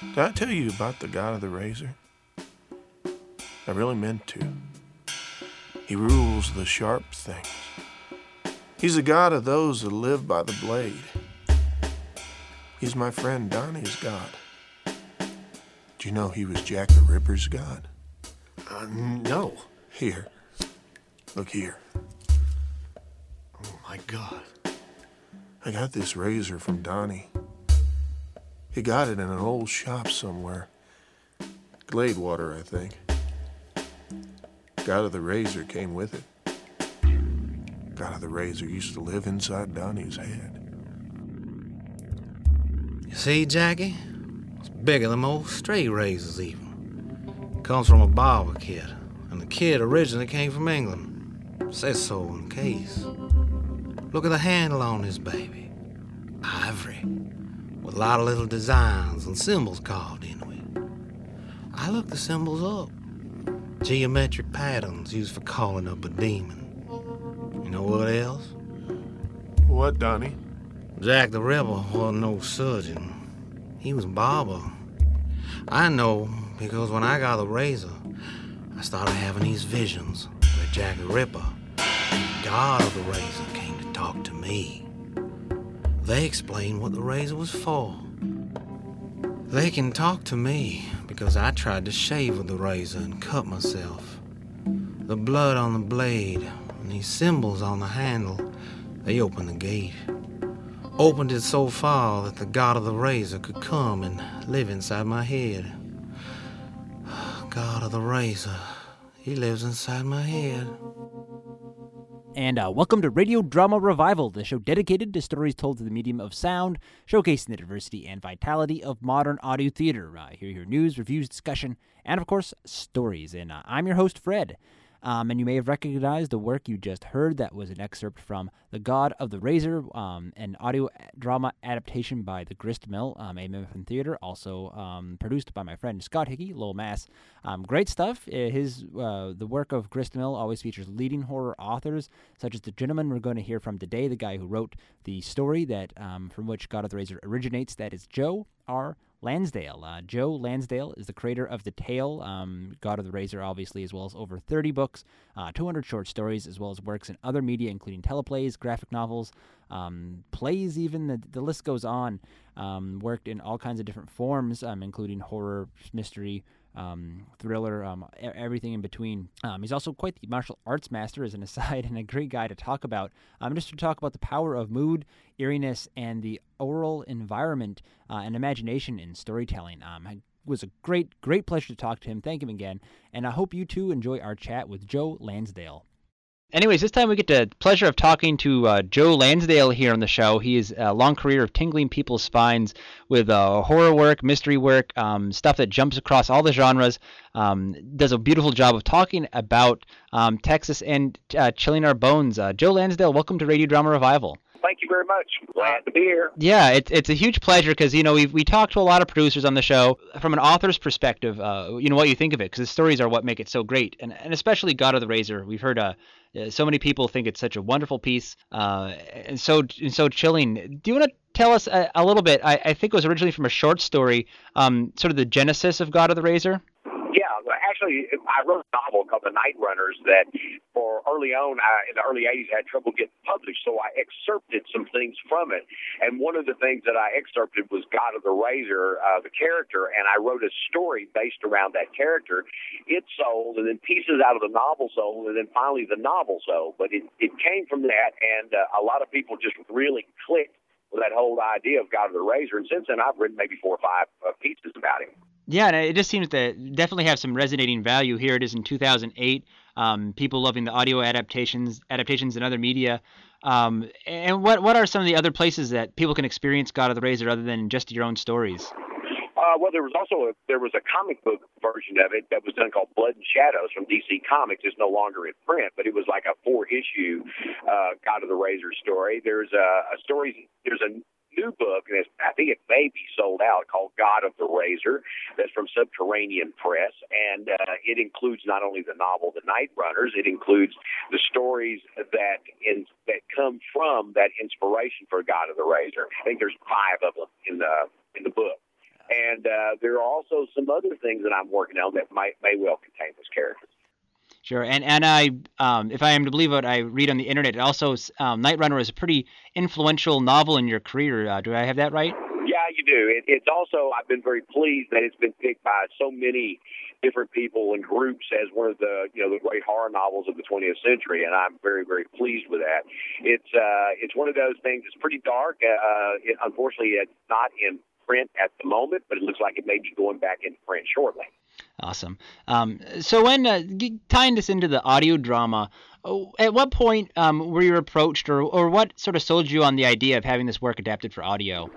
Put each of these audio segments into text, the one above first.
Did I tell you about the God of the Razor? I really meant to. He rules the sharp things. He's the God of those that live by the blade. He's my friend Donnie's God. Do you know he was Jack the Ripper's God? Uh, no. Here. Look here. Oh my God. I got this razor from Donnie. He got it in an old shop somewhere. Gladewater, I think. God of the Razor came with it. God of the Razor used to live inside Donnie's head. You see, Jackie? It's bigger than most stray razors, even. It Comes from a barber kid, and the kid originally came from England. Says so in the case. Look at the handle on this baby. Ivory, with a lot of little designs and symbols carved into it. I looked the symbols up. Geometric patterns used for calling up a demon. You know what else? What, Donnie? Jack the Ripper wasn't no surgeon. He was a barber. I know because when I got the razor, I started having these visions where Jack the Ripper, the god of the razor, came to talk to me. They explained what the razor was for. They can talk to me because I tried to shave with the razor and cut myself. The blood on the blade and these symbols on the handle, they opened the gate. Opened it so far that the god of the razor could come and live inside my head. God of the razor, he lives inside my head. And uh, welcome to Radio Drama Revival, the show dedicated to stories told through the medium of sound, showcasing the diversity and vitality of modern audio theater. Uh, here, your news, reviews, discussion, and of course, stories. And uh, I'm your host, Fred. Um, and you may have recognized the work you just heard. That was an excerpt from The God of the Razor, um, an audio drama adaptation by the Grist Mill, um, a Memphian Theater, also um, produced by my friend Scott Hickey, Lowell Mass. Um, great stuff. Uh, his uh, The work of Grist Mill always features leading horror authors, such as the gentleman we're going to hear from today, the guy who wrote the story that um, from which God of the Razor originates. That is Joe R. Lansdale. Uh, Joe Lansdale is the creator of The Tale, um, God of the Razor, obviously, as well as over 30 books, uh, 200 short stories, as well as works in other media, including teleplays, graphic novels, um, plays, even. The, the list goes on. Um, worked in all kinds of different forms, um, including horror, mystery, um, thriller, um, everything in between. Um, he's also quite the martial arts master, as an aside, and a great guy to talk about. Um, just to talk about the power of mood, eeriness, and the aural environment uh, and imagination in storytelling. Um, it was a great, great pleasure to talk to him. Thank him again, and I hope you too enjoy our chat with Joe Lansdale. Anyways, this time we get the pleasure of talking to uh, Joe Lansdale here on the show. He has a long career of tingling people's spines with uh, horror work, mystery work, um, stuff that jumps across all the genres. Um, does a beautiful job of talking about um, Texas and uh, chilling our bones. Uh, Joe Lansdale, welcome to Radio Drama Revival thank you very much. Glad to be here. Yeah, it's it's a huge pleasure because you know we we talked to a lot of producers on the show from an author's perspective. Uh, you know what you think of it because the stories are what make it so great, and and especially God of the Razor. We've heard uh, uh, so many people think it's such a wonderful piece uh, and so and so chilling. Do you want to tell us a, a little bit? I, I, think it was originally from a short story, um, sort of the genesis of God of the Razor. Actually, I wrote a novel called The Night Runners that, for early on, I, in the early '80s, I had trouble getting published, so I excerpted some things from it. And one of the things that I excerpted was God of the Razor, uh, the character, and I wrote a story based around that character. It sold, and then pieces out of the novel sold, and then finally the novel sold. But it it came from that, and uh, a lot of people just really clicked with that whole idea of God of the Razor. And since then, I've written maybe four or five uh, pieces about him. Yeah, it just seems to definitely have some resonating value. Here it is in 2008. Um, people loving the audio adaptations, adaptations in other media. Um, and what what are some of the other places that people can experience God of the Razor other than just your own stories? Uh, well, there was also a, there was a comic book version of it that was done called Blood and Shadows from DC Comics. It's no longer in print, but it was like a four issue uh, God of the Razor story. There's a, a story. There's a new book, and I think it may be sold out, called God of the Razor. That's from Subterranean Press, and uh, it includes not only the novel The Night Runners, it includes the stories that in that come from that inspiration for God of the Razor. I think there's five of them in the in the book. And uh, there are also some other things that I'm working on that might may well contain this character. Sure, and and I, um, if I am to believe what I read on the internet, it also um, Night Runner is a pretty influential novel in your career. Uh, do I have that right? Yeah, you do. It, it's also I've been very pleased that it's been picked by so many different people and groups as one of the you know the great horror novels of the 20th century, and I'm very very pleased with that. It's uh, it's one of those things. It's pretty dark. Uh, it, unfortunately, it's not in print at the moment, but it looks like it may be going back into print shortly. Awesome. Um, so when uh, tying this into the audio drama, oh, at what point um, were you approached, or or what sort of sold you on the idea of having this work adapted for audio?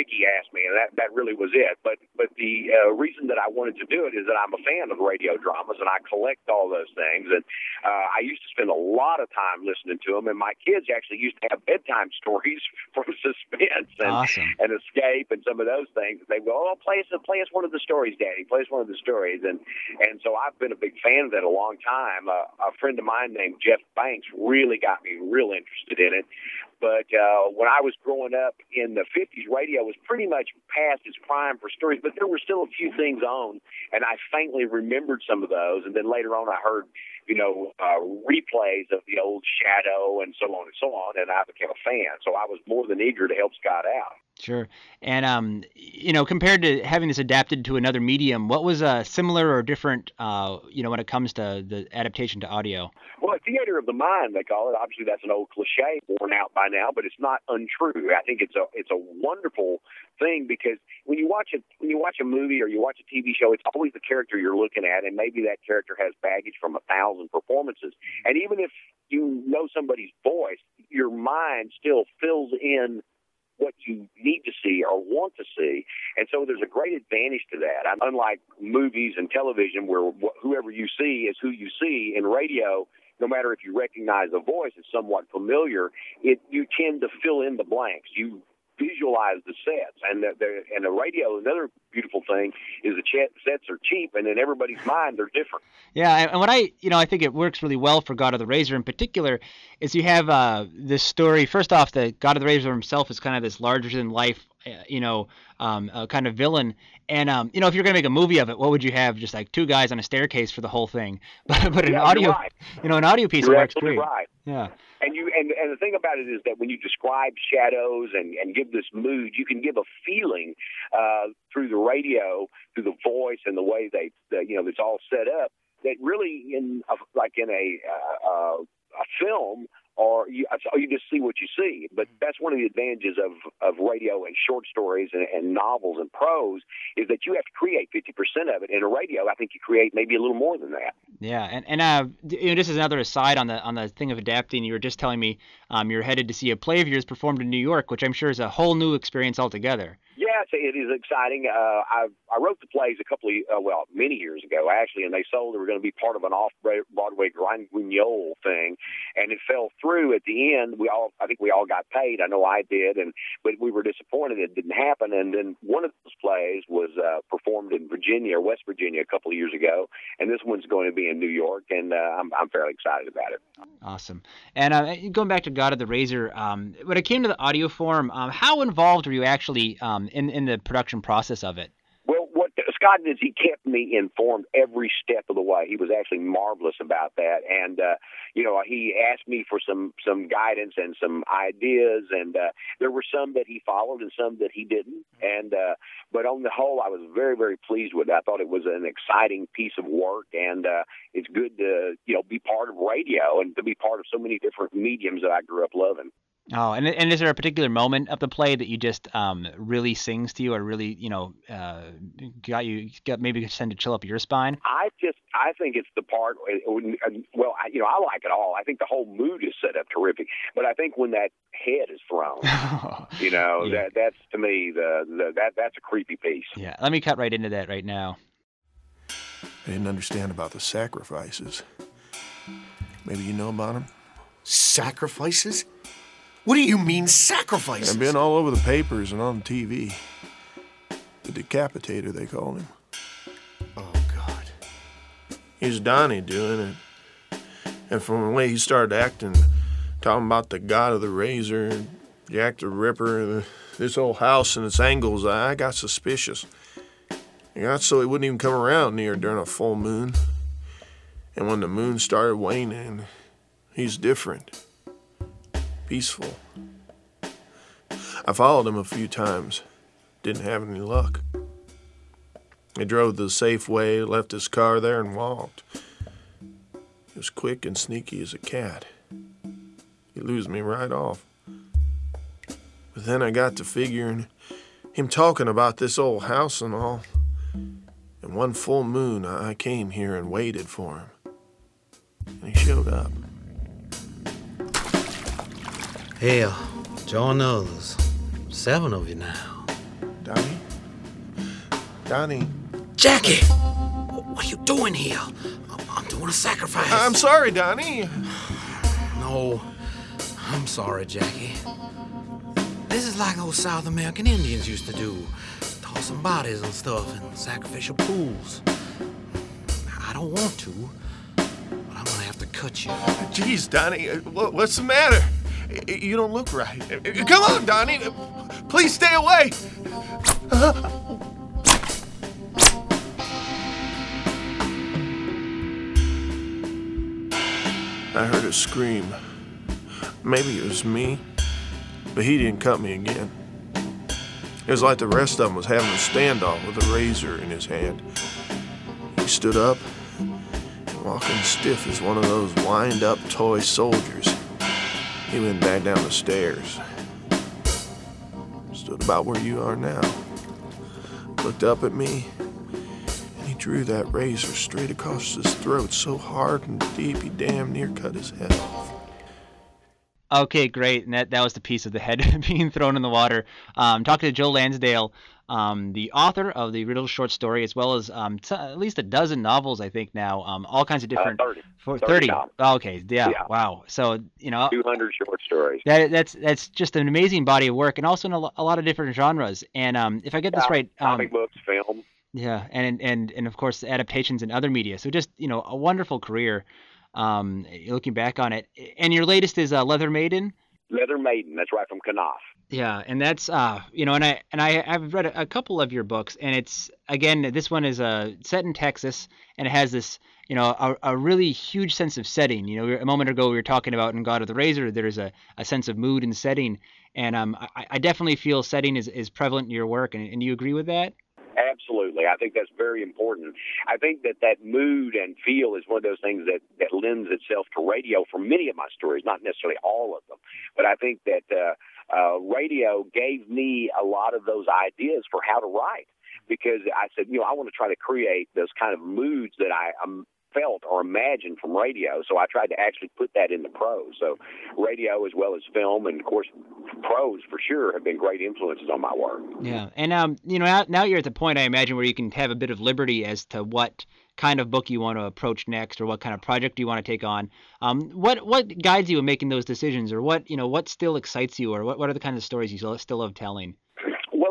Well, Scott asked me, and that, that really was it. But but the uh, reason that I wanted to do it is that I'm a fan of radio dramas, and I collect all those things. And uh, I used to spend a lot of time listening to them, and my kids actually used to have bedtime stories from Suspense and, awesome. and Escape and some of those things. They go, oh, play us, play us one of the stories, Daddy. Play us one of the stories. And and so I've been a big fan of that a long time. Uh, a friend of mine named Jeff Banks really got me real interested in it. But uh, when I was growing up in the 50s, radio was pretty much past its prime for stories, but there were still a few things on, and I faintly remembered some of those. And then later on, I heard, you know, uh, replays of the old Shadow and so on and so on, and I became a fan. So I was more than eager to help Scott out. Sure. And um, you know, compared to having this adapted to another medium, what was uh, similar or different, uh, you know, when it comes to the adaptation to audio? Well, theater of the mind, they call it. Obviously, that's an old cliche worn out by now, but it's not untrue. I think it's a it's a wonderful thing because when you watch a when you watch a movie or you watch a TV show, it's always the character you're looking at, and maybe that character has baggage from a thousand performances. And even if you know somebody's voice, your mind still fills in what you need to see or want to see. And so there's a great advantage to that. I'm, Unlike movies and television, where wh- whoever you see is who you see, in radio, no matter if you recognize a voice is somewhat familiar, it you tend to fill in the blanks. You visualize the sets. And the, the and the radio, another beautiful thing is the sets are cheap, and in everybody's mind they're different. Yeah, and what I you know I think it works really well for God of the Razor in particular is you have uh, this story. First off, the God of the Razor himself is kind of this larger than life uh, you know, um, uh, kind of villain. And um, you know, if you're gonna make a movie of it, what would you have? Just like two guys on a staircase for the whole thing. But but an yeah, audio, right. you know, an audio piece you're works great. great. Right. Yeah. And you and and the thing about it is that when you describe shadows and and give this mood, you can give a feeling uh, through the radio, through the voice and the way they, the, you know, it's all set up. That really, in a, like in a uh, uh, a film, or you, you just see what you see. But that's one of the advantages of, of radio and short stories and, and novels and prose is that you have to create 50% of it. In a radio, I think you create maybe a little more than that. Yeah, and and uh, you know, just as another aside on the on the thing of adapting, you were just telling me um, you're headed to see a play of yours performed in New York, which I'm sure is a whole new experience altogether. It is exciting. Uh, I I wrote the plays a couple of uh, well many years ago actually, and they sold they were going to be part of an off Broadway Grand Guignol thing, and it fell through at the end. We all I think we all got paid. I know I did, and but we were disappointed it didn't happen. And then one of those plays was uh, performed in Virginia, or West Virginia, a couple of years ago, and this one's going to be in New York, and uh, I'm I'm fairly excited about it. Awesome. And uh, going back to God of the Razor, um, when it came to the audio form, um, how involved were you actually um, in in the production process of it? Well, what Scott did is he kept me informed every step of the way. He was actually marvelous about that, and uh, you know he asked me for some some guidance and some ideas, and uh, there were some that he followed and some that he didn't. And uh, but on the whole, I was very very pleased with it. I thought it was an exciting piece of work, and uh, it's good to you know be part of radio and to be part of so many different mediums that I grew up loving. Oh, and and is there a particular moment of the play that you just um, really sings to you, or really you know uh, got you got maybe send a chill up your spine? I just I think it's the part. Well, I, you know, I like it all. I think the whole mood is set up terrific, but I think when that head is thrown, you know, Yeah. that that's to me the, the that that's a creepy piece. Yeah, let me cut right into that right now. I didn't understand about the sacrifices. Maybe you know about them? Sacrifices? What do you mean sacrifices? They've been all over the papers and on TV. The decapitator, they called him. Oh God. Here's Donnie doing it. And from the way he started acting, talking about the god of the razor, Jack the Ripper, the, this whole house and its angles, I got suspicious. He got so he wouldn't even come around near during a full moon. And when the moon started waning, he's different. Peaceful. I followed him a few times. Didn't have any luck. He drove the safe way, left his car there, and walked. He was quick and sneaky as a cat. He lose me right off. But then I got to figuring him talking about this old house and all. And one full moon, I came here and waited for him. And he showed up. Hell, join others. Seven of you now. Donnie? Donnie? Jackie! What are you doing here? I'm doing a sacrifice. I'm sorry, Donnie. No, I'm sorry, Jackie. This is like those South American Indians used to do tossing bodies and stuff in sacrificial pools. I don't want to, but I'm gonna have to cut you. Jeez, Donnie, uh, what's the matter? You don't look right. Come on, Donnie. Please stay away. I heard a scream. Maybe it was me, but he didn't cut me again. It was like the rest of them was having a standoff with a razor in his hand. He stood up, walking stiff as one of those wind-up toy soldiers. He went back down the stairs. Stood about where you are now. Looked up at me, and he drew that razor straight across his throat so hard and deep he damn near cut his head off. Okay, great. And that, that was the piece of the head being thrown in the water. Um, talking to Joe Lansdale, um, the author of the Riddle short story, as well as um, t- at least a dozen novels, I think now, um, all kinds of different. Uh, 30. For 30 30. Oh, okay, yeah, Yeah. wow. So you know, 200 short stories. that that's that's just an amazing body of work, and also in a, a lot of different genres. And um, if I get this right, um, Comic books, film. yeah, and and and of course adaptations in other media. So just you know, a wonderful career. Um, looking back on it, and your latest is uh, Leather Maiden. Leather Maiden, that's right from Knopf. Yeah, and that's uh, you know, and I and I I've read a, couple of your books, and it's again this one is uh, set in Texas, and it has this you know a, a really huge sense of setting. You know, a moment ago we were talking about in God of the Razor, there's a, a sense of mood and setting, and um, I, I definitely feel setting is, is prevalent in your work, and, and do you agree with that? Absolutely. I think that's very important. I think that that mood and feel is one of those things that, that lends itself to radio for many of my stories, not necessarily all of them. But I think that uh, uh, radio gave me a lot of those ideas for how to write because I said, you know, I want to try to create those kind of moods that I um, felt or imagined from radio. So I tried to actually put that into prose. So radio as well as film and, of course, prose for sure have been great influences on my work. Yeah, and um, you know, now, you're at the point I imagine where you can have a bit of liberty as to what kind of book you want to approach next, or what kind of project you want to take on. Um, what what guides you in making those decisions, or what you know, what still excites you, or what what are the kinds of stories you still, still love telling?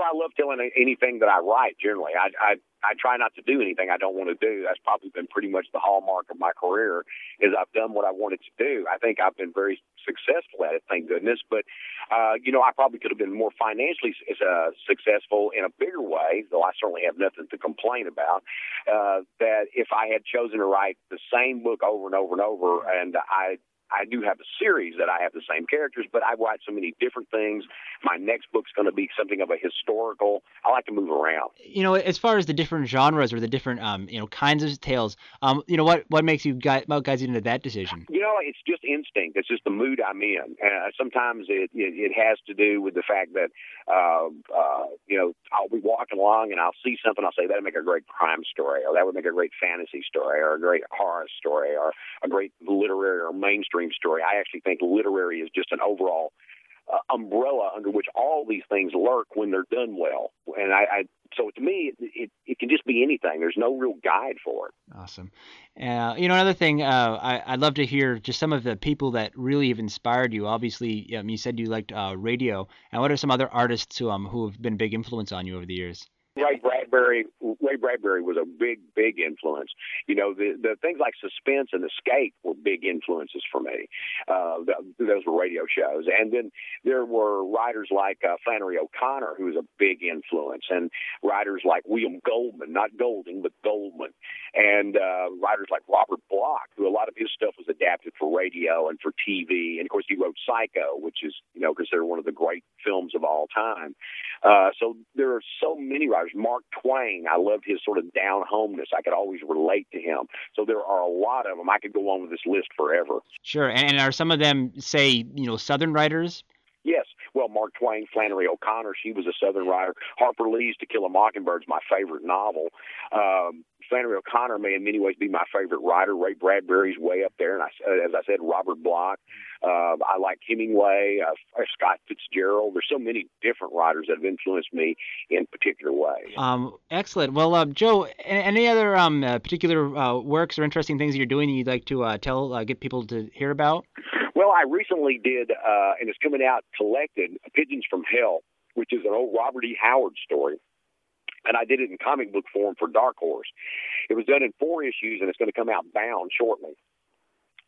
I love telling anything that I write. Generally, I I I try not to do anything I don't want to do. That's probably been pretty much the hallmark of my career. Is I've done what I wanted to do. I think I've been very successful at it, thank goodness. But uh, you know, I probably could have been more financially uh, successful in a bigger way. Though I certainly have nothing to complain about. Uh, that if I had chosen to write the same book over and over and over, and I I do have a series that I have the same characters, but I write so many different things. My next book's going to be something of a historical. I like to move around. You know, as far as the different genres or the different um, you know, kinds of tales, um, you know, what what makes you guys what into that decision? You know, it's just instinct. It's just the mood I'm in. Uh, sometimes it, it it has to do with the fact that uh, uh, you know I'll be walking along and I'll see something. I'll say that'd make a great crime story, or that would make a great fantasy story, or a great horror story, or a great literary or mainstream story. I actually think literary is just an overall uh, umbrella under which all these things lurk when they're done well. And I, I so to me, it, it it can just be anything. There's no real guide for it. Awesome. Uh, you know, another thing, uh, I, I'd love to hear just some of the people that really have inspired you. Obviously, um, you said you liked uh, radio. And what are some other artists who um who have been a big influence on you over the years? Ray Bradbury. Ray Bradbury was a big, big influence. You know, the the things like Suspense and Escape were big influences for me. Uh, those were radio shows, and then there were writers like uh, Flannery O'Connor, who was a big influence, and writers like William Goldman, not Golding, but Goldman, and uh, writers like Robert Bloch, who a lot of his stuff was adapted for radio and for TV, and of course he wrote Psycho, which is you know considered one of the great films of all time. Uh, so there are so many writers. Mark Twain, I loved his sort of down homeness. I could always relate to him. So there are a lot of them. I could go on with this list forever. Sure. And are some of them, say, you know, Southern writers? Yes. Well, Mark Twain, Flannery O'Connor, she was a Southern writer. Harper Lee's To Kill a Mockingbird is my favorite novel. Um, Flannery O'Connor may in many ways be my favorite writer. Ray Bradbury's way up there, and I, as I said, Robert Bloch. Uh, I like Hemingway, uh, Scott Fitzgerald. There's so many different writers that have influenced me in particular ways. Um, excellent. Well, uh, Joe, any other um, uh, particular uh, works or interesting things you're doing that you'd like to uh, tell, get people to hear about? Well, I recently did, uh, and it's coming out collected, Pigeons from Hell, which is an old Robert E. Howard story and I did it in comic book form for Dark Horse. It was done in four issues, and it's going to come out bound shortly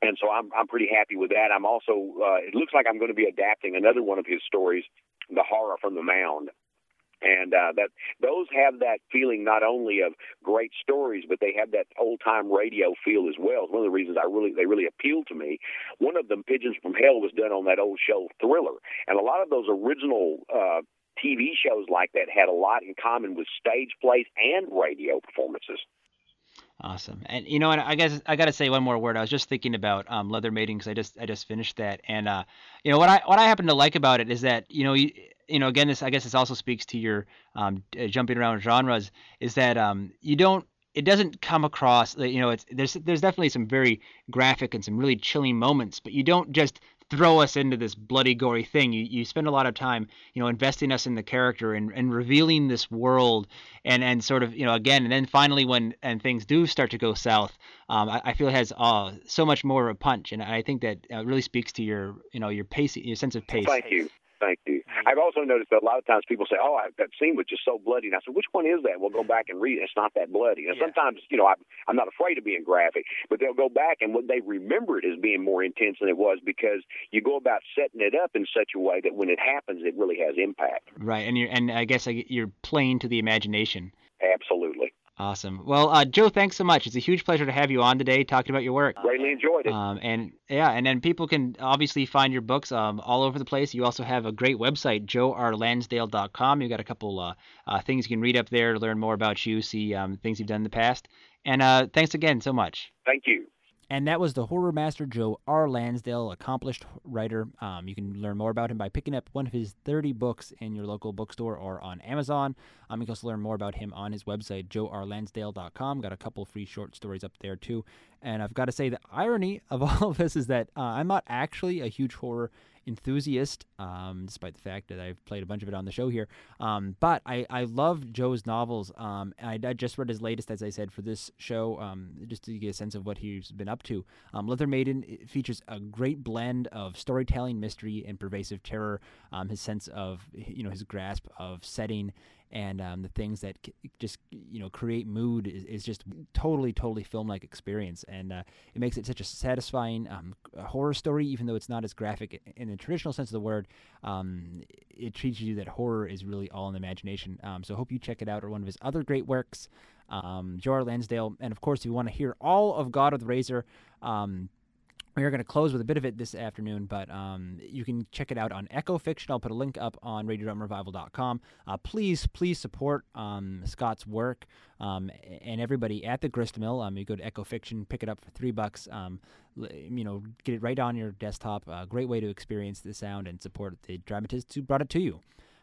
and so I'm I'm pretty happy with that. I'm also uh, it looks like I'm going to be adapting another one of his stories, The Horror from the Mound. And uh, that those have that feeling not only of great stories, but they have that old time radio feel as well. It's one of the reasons I really they really appeal to me. One of them, Pigeons from Hell, was done on that old show Thriller, and a lot of those original uh, TV shows like that had a lot in common with stage plays and radio performances. Awesome. And you know what? I guess I got to say one more word. I was just thinking about um, Leather Maiden because I just I just finished that, and uh, you know what I what I happen to like about it is that you know you, you know again this I guess this also speaks to your um, uh, jumping around genres is that um, you don't it doesn't come across that you know it's there's there's definitely some very graphic and some really chilling moments but you don't just throw us into this bloody gory thing. You you spend a lot of time you know investing us in the character and, and revealing this world and and sort of you know again and then finally when and things do start to go south um, I, I, feel it has uh, so much more of a punch. And I think that uh, really speaks to your you know your pace your sense of pace. thank you Thank you. I've also noticed that a lot of times people say, "Oh, I, that scene was just so bloody," and I said, "Which one is that?" We'll go back and read it. It's not that bloody. And yeah. sometimes, you know, I, I'm not afraid of being graphic, but they'll go back and what they remember it as being more intense than it was because you go about setting it up in such a way that when it happens, it really has impact. Right, and you're and I guess you're playing to the imagination. Absolutely. Awesome. Well, uh, Joe, thanks so much. It's a huge pleasure to have you on today talking about your work. Greatly enjoyed it. Um, and yeah, and then people can obviously find your books um, all over the place. You also have a great website, joerlansdale.com. You've got a couple uh, uh, things you can read up there to learn more about you, see um, things you've done in the past. And uh, thanks again so much. Thank you. And that was the horror master Joe R. Lansdale, accomplished writer. Um, you can learn more about him by picking up one of his 30 books in your local bookstore or on Amazon. Um, you can also learn more about him on his website, joerlansdale.com. Got a couple free short stories up there too. And I've got to say, the irony of all of this is that uh, I'm not actually a huge horror enthusiast, um, despite the fact that I've played a bunch of it on the show here. Um, but I, I love Joe's novels. Um, I, I, just read his latest, as I said, for this show, um, just to get a sense of what he's been up to. Um, Leather Maiden features a great blend of storytelling, mystery, and pervasive terror. Um, his sense of, you know, his grasp of setting and um, the things that just you know create mood is, is just totally totally film like experience. And uh, it makes it such a satisfying um, horror story even though it's not as graphic in the traditional sense of the word. Um, it teaches you that horror is really all in the imagination. Um, so hope you check it out or one of his other great works um, Joe Lansdale. And of course if you want to hear all of God of the Razor um, we are going to close with a bit of it this afternoon, but um, you can check it out on Echo Fiction. I'll put a link up on RadioDramaRevival.com. Uh, please, please support um, Scott's work um, and everybody at the Grist Mill. Um, you go to Echo Fiction, pick it up for three bucks. Um, you know, get it right on your desktop. A great way to experience the sound and support the dramatists who brought it to you.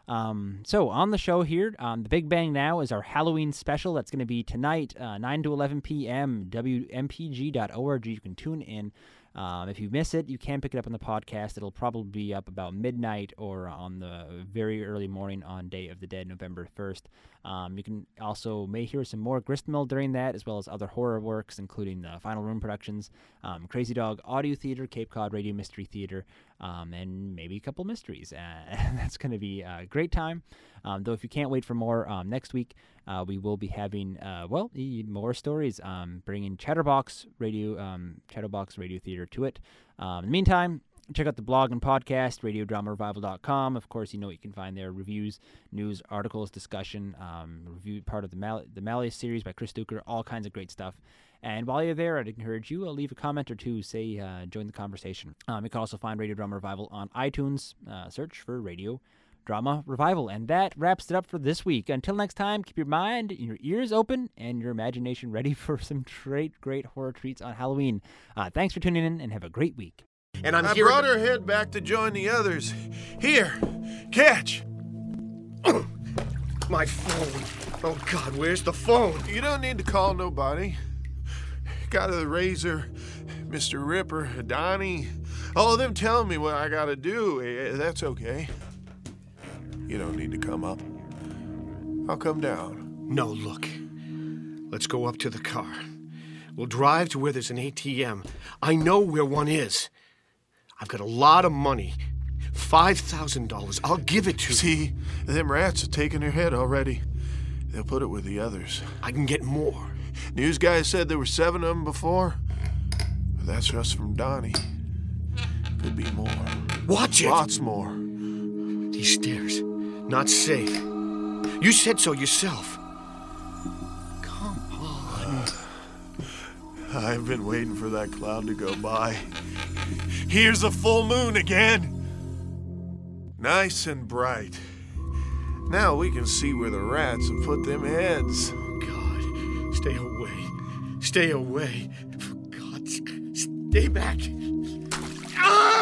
Um, so on the show here, um, the Big Bang Now is our Halloween special. That's going to be tonight, uh, 9 to 11 p.m. WMPG.org. You can tune in. Um, if you miss it, you can pick it up on the podcast. It'll probably be up about midnight or on the very early morning on Day of the Dead, November 1st. Um, you can also may hear some more Gristmill during that, as well as other horror works, including the Final Rune Productions, um, Crazy Dog Audio Theater, Cape Cod Radio Mystery Theater, um, and maybe a couple mysteries. Uh, that's going to be a great time. Um, though, if you can't wait for more um, next week, uh, we will be having uh, well more stories, um, bringing Chatterbox Radio, um, Chatterbox Radio Theater to it. Um, in the meantime, check out the blog and podcast, radiodramarevival.com. Of course, you know what you can find there reviews, news, articles, discussion, um, review part of the, Mal- the Malleus series by Chris Duker, all kinds of great stuff. And while you're there, I'd encourage you, uh, leave a comment or two, say, uh, join the conversation. Um, you can also find Radio Drama Revival on iTunes. Uh, search for Radio Drama Revival. And that wraps it up for this week. Until next time, keep your mind and your ears open and your imagination ready for some great, great horror treats on Halloween. Uh, thanks for tuning in and have a great week. And I'm I here. brought her head back to join the others. Here, catch. My phone. Oh God, where's the phone? You don't need to call nobody. Got a razor, Mr. Ripper, Donnie, all of them telling me what I gotta do. Eh, That's okay. You don't need to come up. I'll come down. No, look. Let's go up to the car. We'll drive to where there's an ATM. I know where one is. I've got a lot of money. $5,000. I'll give it to you. See, them rats have taken her head already. They'll put it with the others. I can get more. News guy said there were seven of them before. But that's just from Donnie. Could be more. Watch it. Lots more. These stairs. Not safe. You said so yourself. Come on. I've been waiting for that cloud to go by. Here's a full moon again. Nice and bright. Now we can see where the rats have put them heads. Oh, God, stay away. Stay away. For God's sake, stay back. Ah!